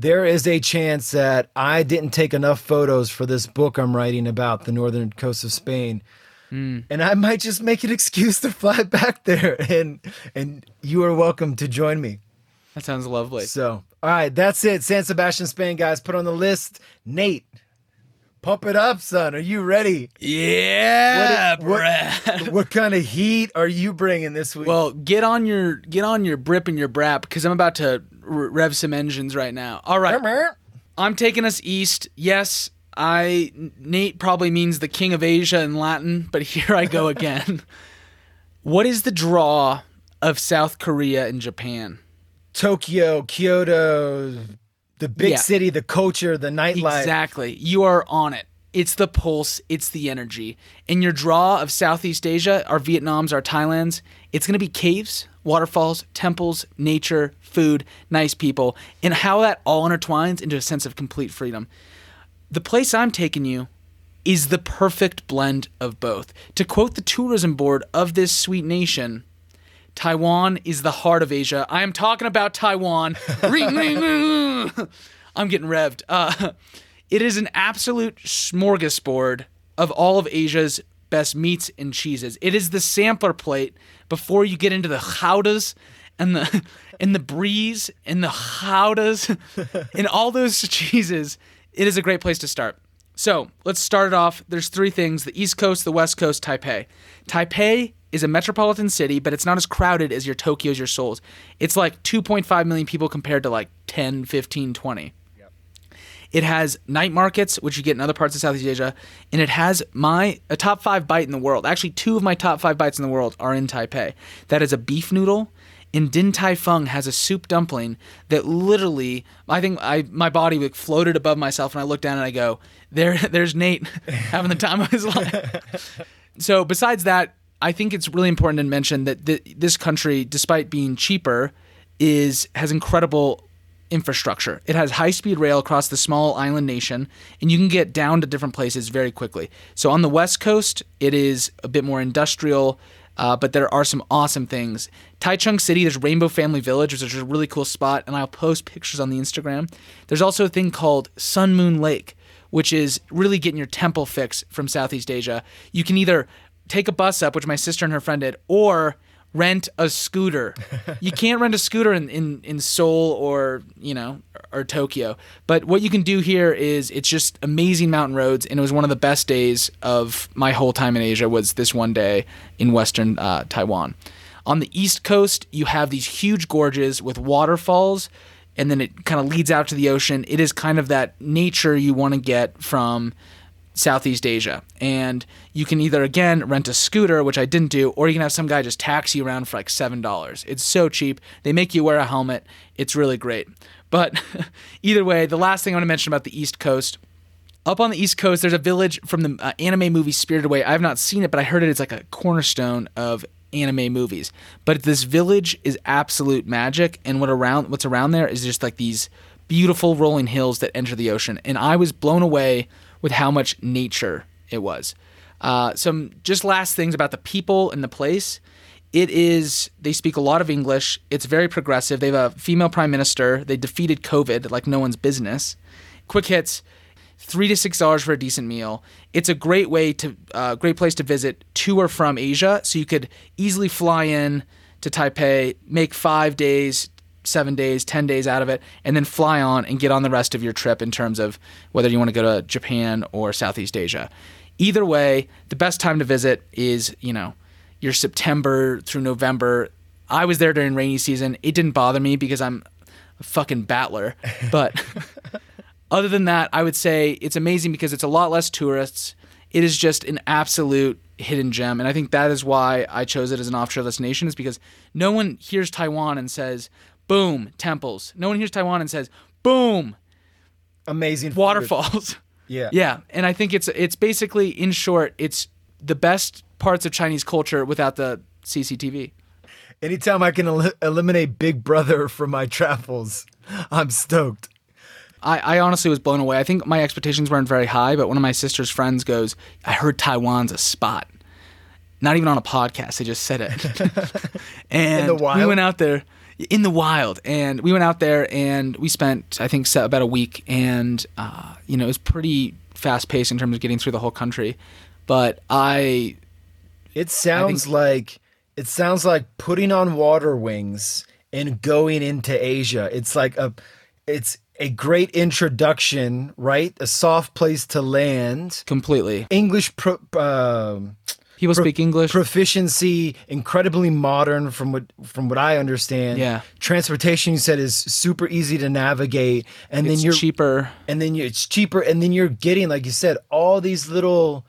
there is a chance that i didn't take enough photos for this book i'm writing about the northern coast of spain. Hmm. And i might just make an excuse to fly [LAUGHS] back there. And and you are welcome to join me. That sounds lovely. so all right that's it. San sebastian spain guys. Put on the list. Nate pump it up son are you ready Yeah, What- what- [LAUGHS] what kind of heat are you bringing this week? Well, get on your get on your brip and your brap because I'm about to rev some engines right now. All right, I'm taking us east. Yes, I Nate probably means the king of Asia in Latin, but here I go again. [LAUGHS] what is the draw of South Korea and Japan? Tokyo, Kyoto, the big Yeah. city, the culture, the nightlife. Exactly. You are on it. It's the pulse, it's the energy. In your draw of Southeast Asia, our Vietnams, our Thailands, it's going to be caves, waterfalls, temples, nature, food, nice people, and how that all intertwines into a sense of complete freedom. The place I'm taking you is the perfect blend of both. To quote the tourism board of this sweet nation, Taiwan is the heart of Asia. I am talking about Taiwan. [LAUGHS] Ring, ring, ring. I'm getting revved. Uh, it is an absolute smorgasbord of all of Asia's best meats and cheeses. It is the sampler plate before you get into the chowdas and the [LAUGHS] and the breeze and the chowdas [LAUGHS] and all those cheeses. It is a great place to start. So let's start it off. There's three things the East Coast, the West Coast, Taipei. Taipei is a metropolitan city, but it's not as crowded as your Tokyo's, your Seoul's. It's like 2.5 million people compared to like 10, 15, 20. It has night markets, which you get in other parts of Southeast Asia, and it has my a top five bite in the world. Actually, two of my top five bites in the world are in Taipei. That is a beef noodle, and Din Tai Fung has a soup dumpling that literally, I think I my body like floated above myself, and I look down and I go, "There, [LAUGHS] there's Nate [LAUGHS] having the time of his [LAUGHS] life." so besides that, I think it's really important to mention that th- this country, despite being cheaper, is has incredible infrastructure. It has high speed rail across the small island nation, and you can get down to different places very quickly. So on the west coast, it is a bit more industrial. Uh, but there are some awesome things. Taichung City, there's Rainbow Family Village, which is a really cool spot, and I'll post pictures on the Instagram. There's also a thing called Sun Moon Lake, which is really getting your temple fix from Southeast Asia. You can either take a bus up, which my sister and her friend did, or rent a scooter. you can't rent a scooter in, in, in Seoul or, you know, or Tokyo. But what you can do here is it's just amazing mountain roads and it was one of the best days of my whole time in Asia was this one day in western uh, Taiwan. On the east coast, you have these huge gorges with waterfalls and then it kind of leads out to the ocean. It is kind of that nature you want to get from Southeast Asia. And you can either, again, rent a scooter, which I didn't do, or you can have some guy just taxi around for like $7. It's so cheap. They make you wear a helmet. It's really great. But [LAUGHS] either way, the last thing I want to mention about the East Coast. Up on the East Coast, there's a village from the uh, anime movie Spirited Away. I have not seen it, but I heard it. it is like a cornerstone of anime movies. But this village is absolute magic, and what around what's around there is just like these beautiful rolling hills that enter the ocean. And I was blown away with how much nature it was. Uh, some just last things about the people and the place. It is, they speak a lot of English. It's very progressive. They have a female prime minister. They defeated COVID like no one's business. Quick hits three to six dollars for a decent meal. It's a great way to, uh, great place to visit to or from Asia. So you could easily fly in to Taipei, make five days, seven days, 10 days out of it, and then fly on and get on the rest of your trip in terms of whether you want to go to Japan or Southeast Asia. Either way, the best time to visit is, you know, your September through November. I was there during rainy season. It didn't bother me because I'm a fucking battler. [LAUGHS] But other than that, I would say it's amazing because it's a lot less tourists. It is just an absolute hidden gem. And I think that is why I chose it as an offshore destination, is because no one hears Taiwan and says, boom, temples. No one hears Taiwan and says, boom, Amazing waterfalls. [LAUGHS] Yeah. yeah. And I think it's it's basically, in short, it's the best parts of Chinese culture without the CCTV. Anytime I can el- eliminate Big Brother from my travels, I'm stoked. I, I honestly was blown away. I think my expectations weren't very high, but one of my sister's friends goes, I heard Taiwan's a spot. Not even on a podcast, they just said it. [LAUGHS] and the we went out there in the wild, and we went out there and we spent, I think, about a week, and uh, you know, it was pretty fast paced in terms of getting through the whole country. But I It sounds like it sounds like putting on water wings and going into Asia. It's like a it's a great introduction, right? A soft place to land. completely English pro, um People speak English. proficiency, incredibly modern from what from what I understand. Yeah. transportation you said is super easy to navigate, and it's then you're cheaper and then you it's cheaper, and then you're getting like you said all these little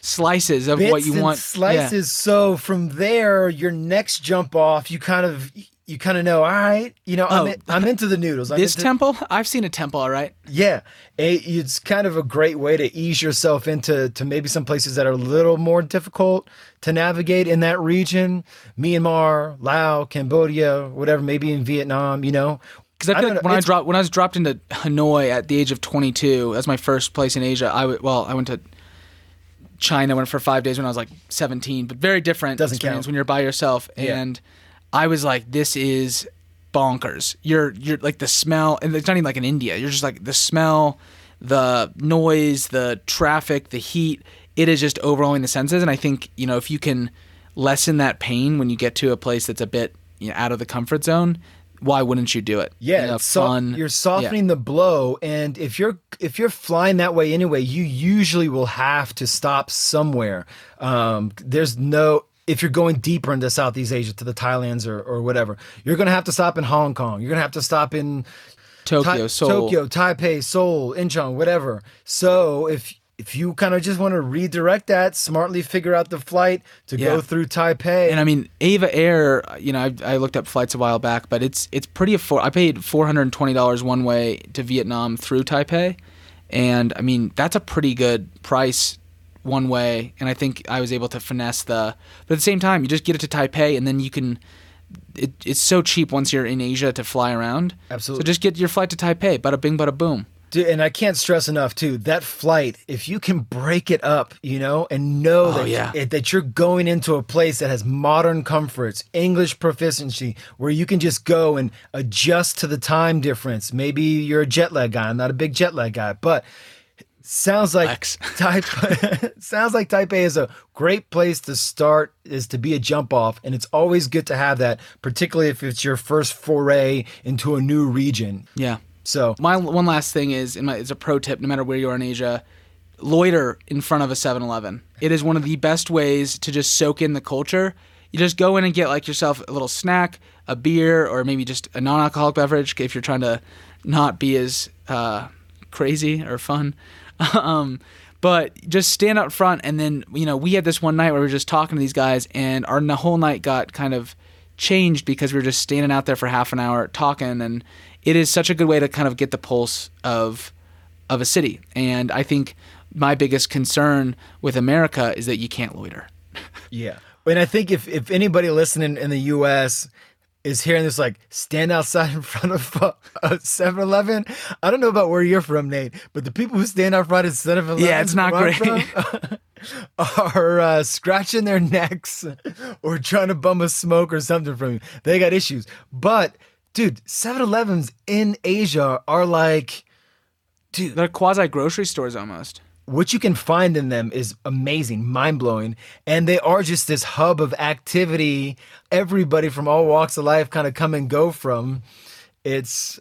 slices of what you want. slices. So from there, your next jump off, you kind of you kind of know. All right, you know, I'm Oh. in, I'm into the noodles. I'm This into, temple, I've seen a temple, all right. Yeah, it, it's kind of a great way to ease yourself into to maybe some places that are a little more difficult to navigate in that region. Myanmar, Laos, Cambodia, whatever, maybe in Vietnam. You know, Because I I feel don't like know, when I dropped when I was dropped into Hanoi at the age of 22, that's my first place in Asia. I w- well, I went to China, went for five days when I was like 17, but very different Doesn't experience count. when you're by yourself. Yeah. And I was like, this is bonkers. You're you're like the smell, and it's not even like in India. You're just like the smell, the noise, the traffic, the heat. It is just overwhelming the senses. And I think you know if you can lessen that pain when you get to a place that's a bit you know, out of the comfort zone, why wouldn't you do it? yeah, a it's so- fun. you're softening the blow, and if you're if you're flying that way anyway, you usually will have to stop somewhere. Um, there's no. If you're going deeper into Southeast Asia to the Thailands or, or whatever, you're gonna have to stop in Hong Kong. You're gonna have to stop in Tokyo, Tai- Seoul. Tokyo, Taipei, Seoul, Incheon, whatever. So if if you kind of just want to redirect that, smartly figure out the flight to Yeah. go through Taipei. And I mean, EVA Air. You know, I, I looked up flights a while back, but it's it's pretty afford. I paid four hundred and twenty dollars one way to Vietnam through Taipei, and I mean that's a pretty good price one way. And I think I was able to finesse the. But at the same time, you just get it to Taipei, and then you can. It, it's so cheap once you're in Asia to fly around. Absolutely. So just get your flight to Taipei. Bada bing, bada boom. Dude, and I can't stress enough too that flight. If you can break it up, you know, and know oh, that Oh, yeah. it, that you're going into a place that has modern comforts, English proficiency, where you can just go and adjust to the time difference. Maybe you're a jet lag guy. I'm not a big jet lag guy, but sounds like. [LAUGHS] Taipei sounds like Taipei is a great place to start is to be a jump off and it's always good to have that particularly if it's your first foray into a new region Yeah. so My one last thing is, and my, it's a pro tip. No matter where you are in Asia, loiter in front of a 7-Eleven. It is one of the best ways to just soak in the culture. You just go in and get like yourself a little snack, a beer, or maybe just a non-alcoholic beverage if you're trying to not be as uh, crazy or fun. [LAUGHS] um, but just stand up front, and then you know we had this one night where we were just talking to these guys, and our whole night got kind of changed because we were just standing out there for half an hour talking, and it is such a good way to kind of get the pulse of of a city. And I think my biggest concern with America is that you can't loiter. [LAUGHS] Yeah. And I think if, if anybody listening in the US is hearing this, like, stand outside [LAUGHS] in front of uh, a 7 Eleven, I don't know about where you're from, Nate, but the people who stand out front of 7 Eleven Yeah, it's not great. [LAUGHS] are uh, scratching their necks [LAUGHS] or trying to bum a smoke or something from you. They got issues. But, dude, 7 Elevens in Asia are like, Dude. They're quasi grocery stores almost. What you can find in them is amazing, mind blowing, and they are just this hub of activity. Everybody from all walks of life kind of come and go from. It's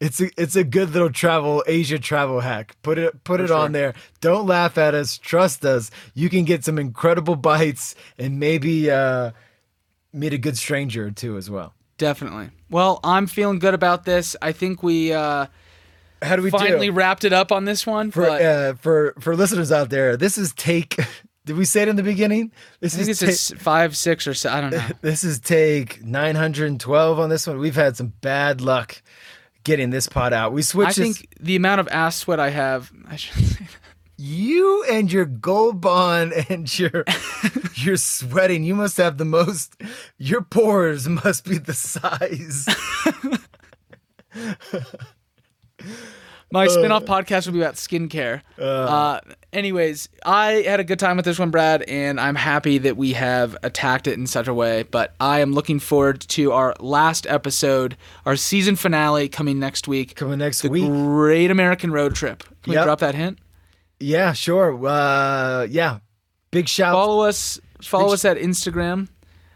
it's a it's a good little travel Asia travel hack. Put it put it on there. Don't laugh at us. Trust us. You can get some incredible bites and maybe uh, meet a good stranger or two as well. Definitely. Well, I'm feeling good about this. I think we uh, How do we finally do? wrapped it up on this one. For but uh, for for listeners out there, this is take. [LAUGHS] Did we say it in the beginning? This I think is it's a take- five, six, or se- I don't know. [LAUGHS] This is take 912 on this one. We've had some bad luck getting this pot out. We I switched this- think the amount of ass sweat I have. [LAUGHS] I should say. That. You and your gold bond and your you're sweating. You must have the most. Your pores must be the size. My spin-off podcast will be about skincare. Uh, anyways, I had a good time with this one, Brad, and I'm happy that we have attacked it in such a way. But I am looking forward to our last episode, our season finale coming next week. Coming next the week. Great American Road Trip. Can Yep. we drop that hint? Yeah, sure. Uh, yeah. Big shout. Follow us. Follow Big us at Instagram.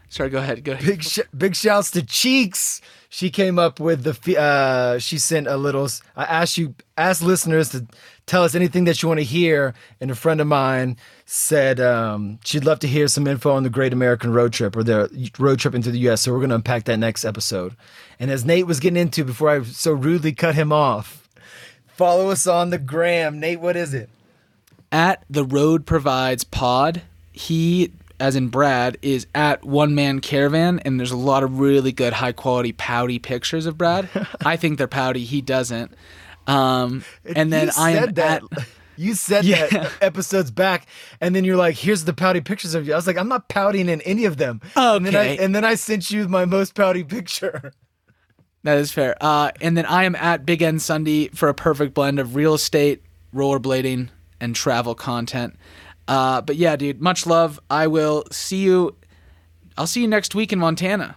Sorry, go ahead. Go ahead. Big sh- big shouts to Cheeks. She came up with the. Uh, she sent a little. i asked you, asked listeners to tell us anything that you want to hear, and a friend of mine said um, she'd love to hear some info on the Great American Road Trip or the road trip into the U.S. So we're going to unpack that next episode. And as Nate was getting into before I so rudely cut him off, follow us on the gram. Nate, what is it? at the road provides pod he as in brad is at one man caravan and there's a lot of really good high quality pouty pictures of brad [LAUGHS] i think they're pouty he doesn't um and then i am said that. at [LAUGHS] You said Yeah. that episodes back, and then you're like, "Here's the pouty pictures of you." I was like, "I'm not pouting in any of them." And then I, Okay. and then I sent you my most pouty picture. [LAUGHS] that is fair uh and then i am at big end sunday for a perfect blend of real estate rollerblading and travel content uh but yeah dude much love i will see you i'll see you next week in montana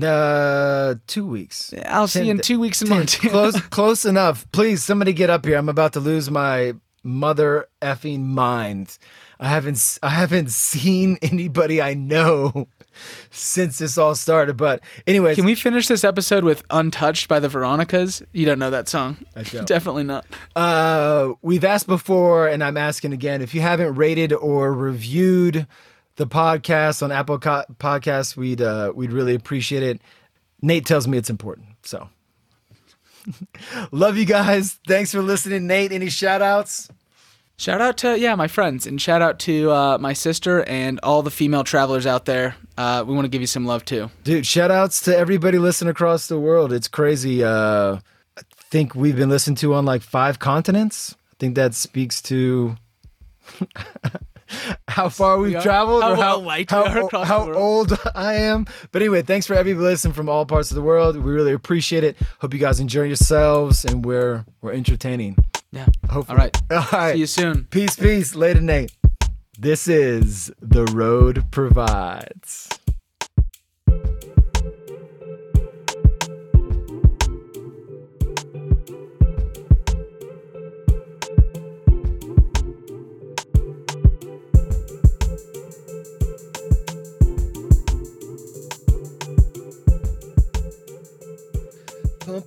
Uh, two weeks. i'll see you in two weeks in [LAUGHS] ten- montana close, close enough. Please, somebody get up here. I'm about to lose my mother effing mind. I haven't, I haven't [LAUGHS] seen anybody I know since this all started. But anyway, Can we finish this episode with Untouched by the Veronicas? You don't know that song. I don't. [LAUGHS] Definitely not. Uh, we've asked before, and I'm asking again. If you haven't rated or reviewed the podcast on Apple Co- Podcasts, we'd uh, we'd really appreciate it. Nate tells me it's important, so [LAUGHS] love you guys. Thanks for listening, Nate. Any shout outs? Shout out to, yeah, my friends, and shout out to uh, my sister and all the female travelers out there. Uh, we want to give you some love too. Dude, shout outs to everybody listening across the world. It's crazy. Uh, I think we've been listened to on like five continents. I think that speaks to [LAUGHS] [LAUGHS] how far we've are- traveled how or how, we how, how old [LAUGHS] I am. But anyway, thanks for every listening from all parts of the world. We really appreciate it. Hope you guys enjoy yourselves and we're we're entertaining. Yeah. Hopefully. All right. [LAUGHS] All right. See you soon. Peace, peace. Later, Nate. This is The Road Provides.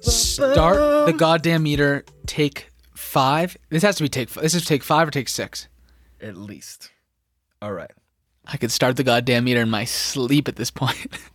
Start the goddamn meter. Take five. This has to be take. This is take five or take six. At least. All right. I could start the goddamn meter in my sleep at this point. [LAUGHS]